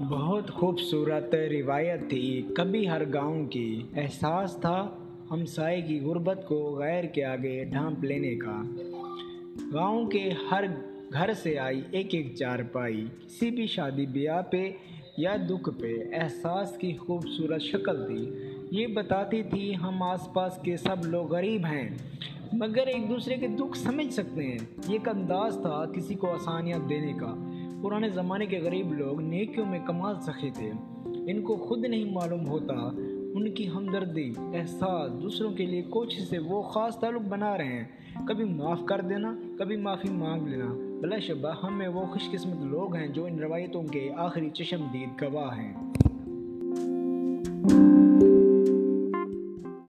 بہت خوبصورت روایت تھی۔ کبھی ہر گاؤں کی احساس تھا ہم سائے کی غربت کو غیر کے آگے ڈھانپ لینے کا۔ گاؤں کے ہر گھر سے آئی ایک ایک چار پائی۔ کسی بھی شادی بیاہ پہ یا دکھ پہ احساس کی خوبصورت شکل تھی۔ یہ بتاتی تھی ہم آس پاس کے سب لوگ غریب ہیں، مگر ایک دوسرے کے دکھ سمجھ سکتے ہیں۔ یہ ایک انداز تھا کسی کو آسانیاں دینے کا۔ پرانے زمانے کے غریب لوگ نیکیوں میں کمال سخی تھے۔ ان کو خود نہیں معلوم ہوتا۔ ان کی ہمدردی، احساس دوسروں کے لیے کوشش سے وہ خاص تعلق بنا رہے ہیں۔ کبھی معاف کر دینا، کبھی معافی مانگ لینا۔ بلا شبہ، ہم میں وہ خوش قسمت لوگ ہیں جو ان روایتوں کے آخری چشم دید گواہ ہیں۔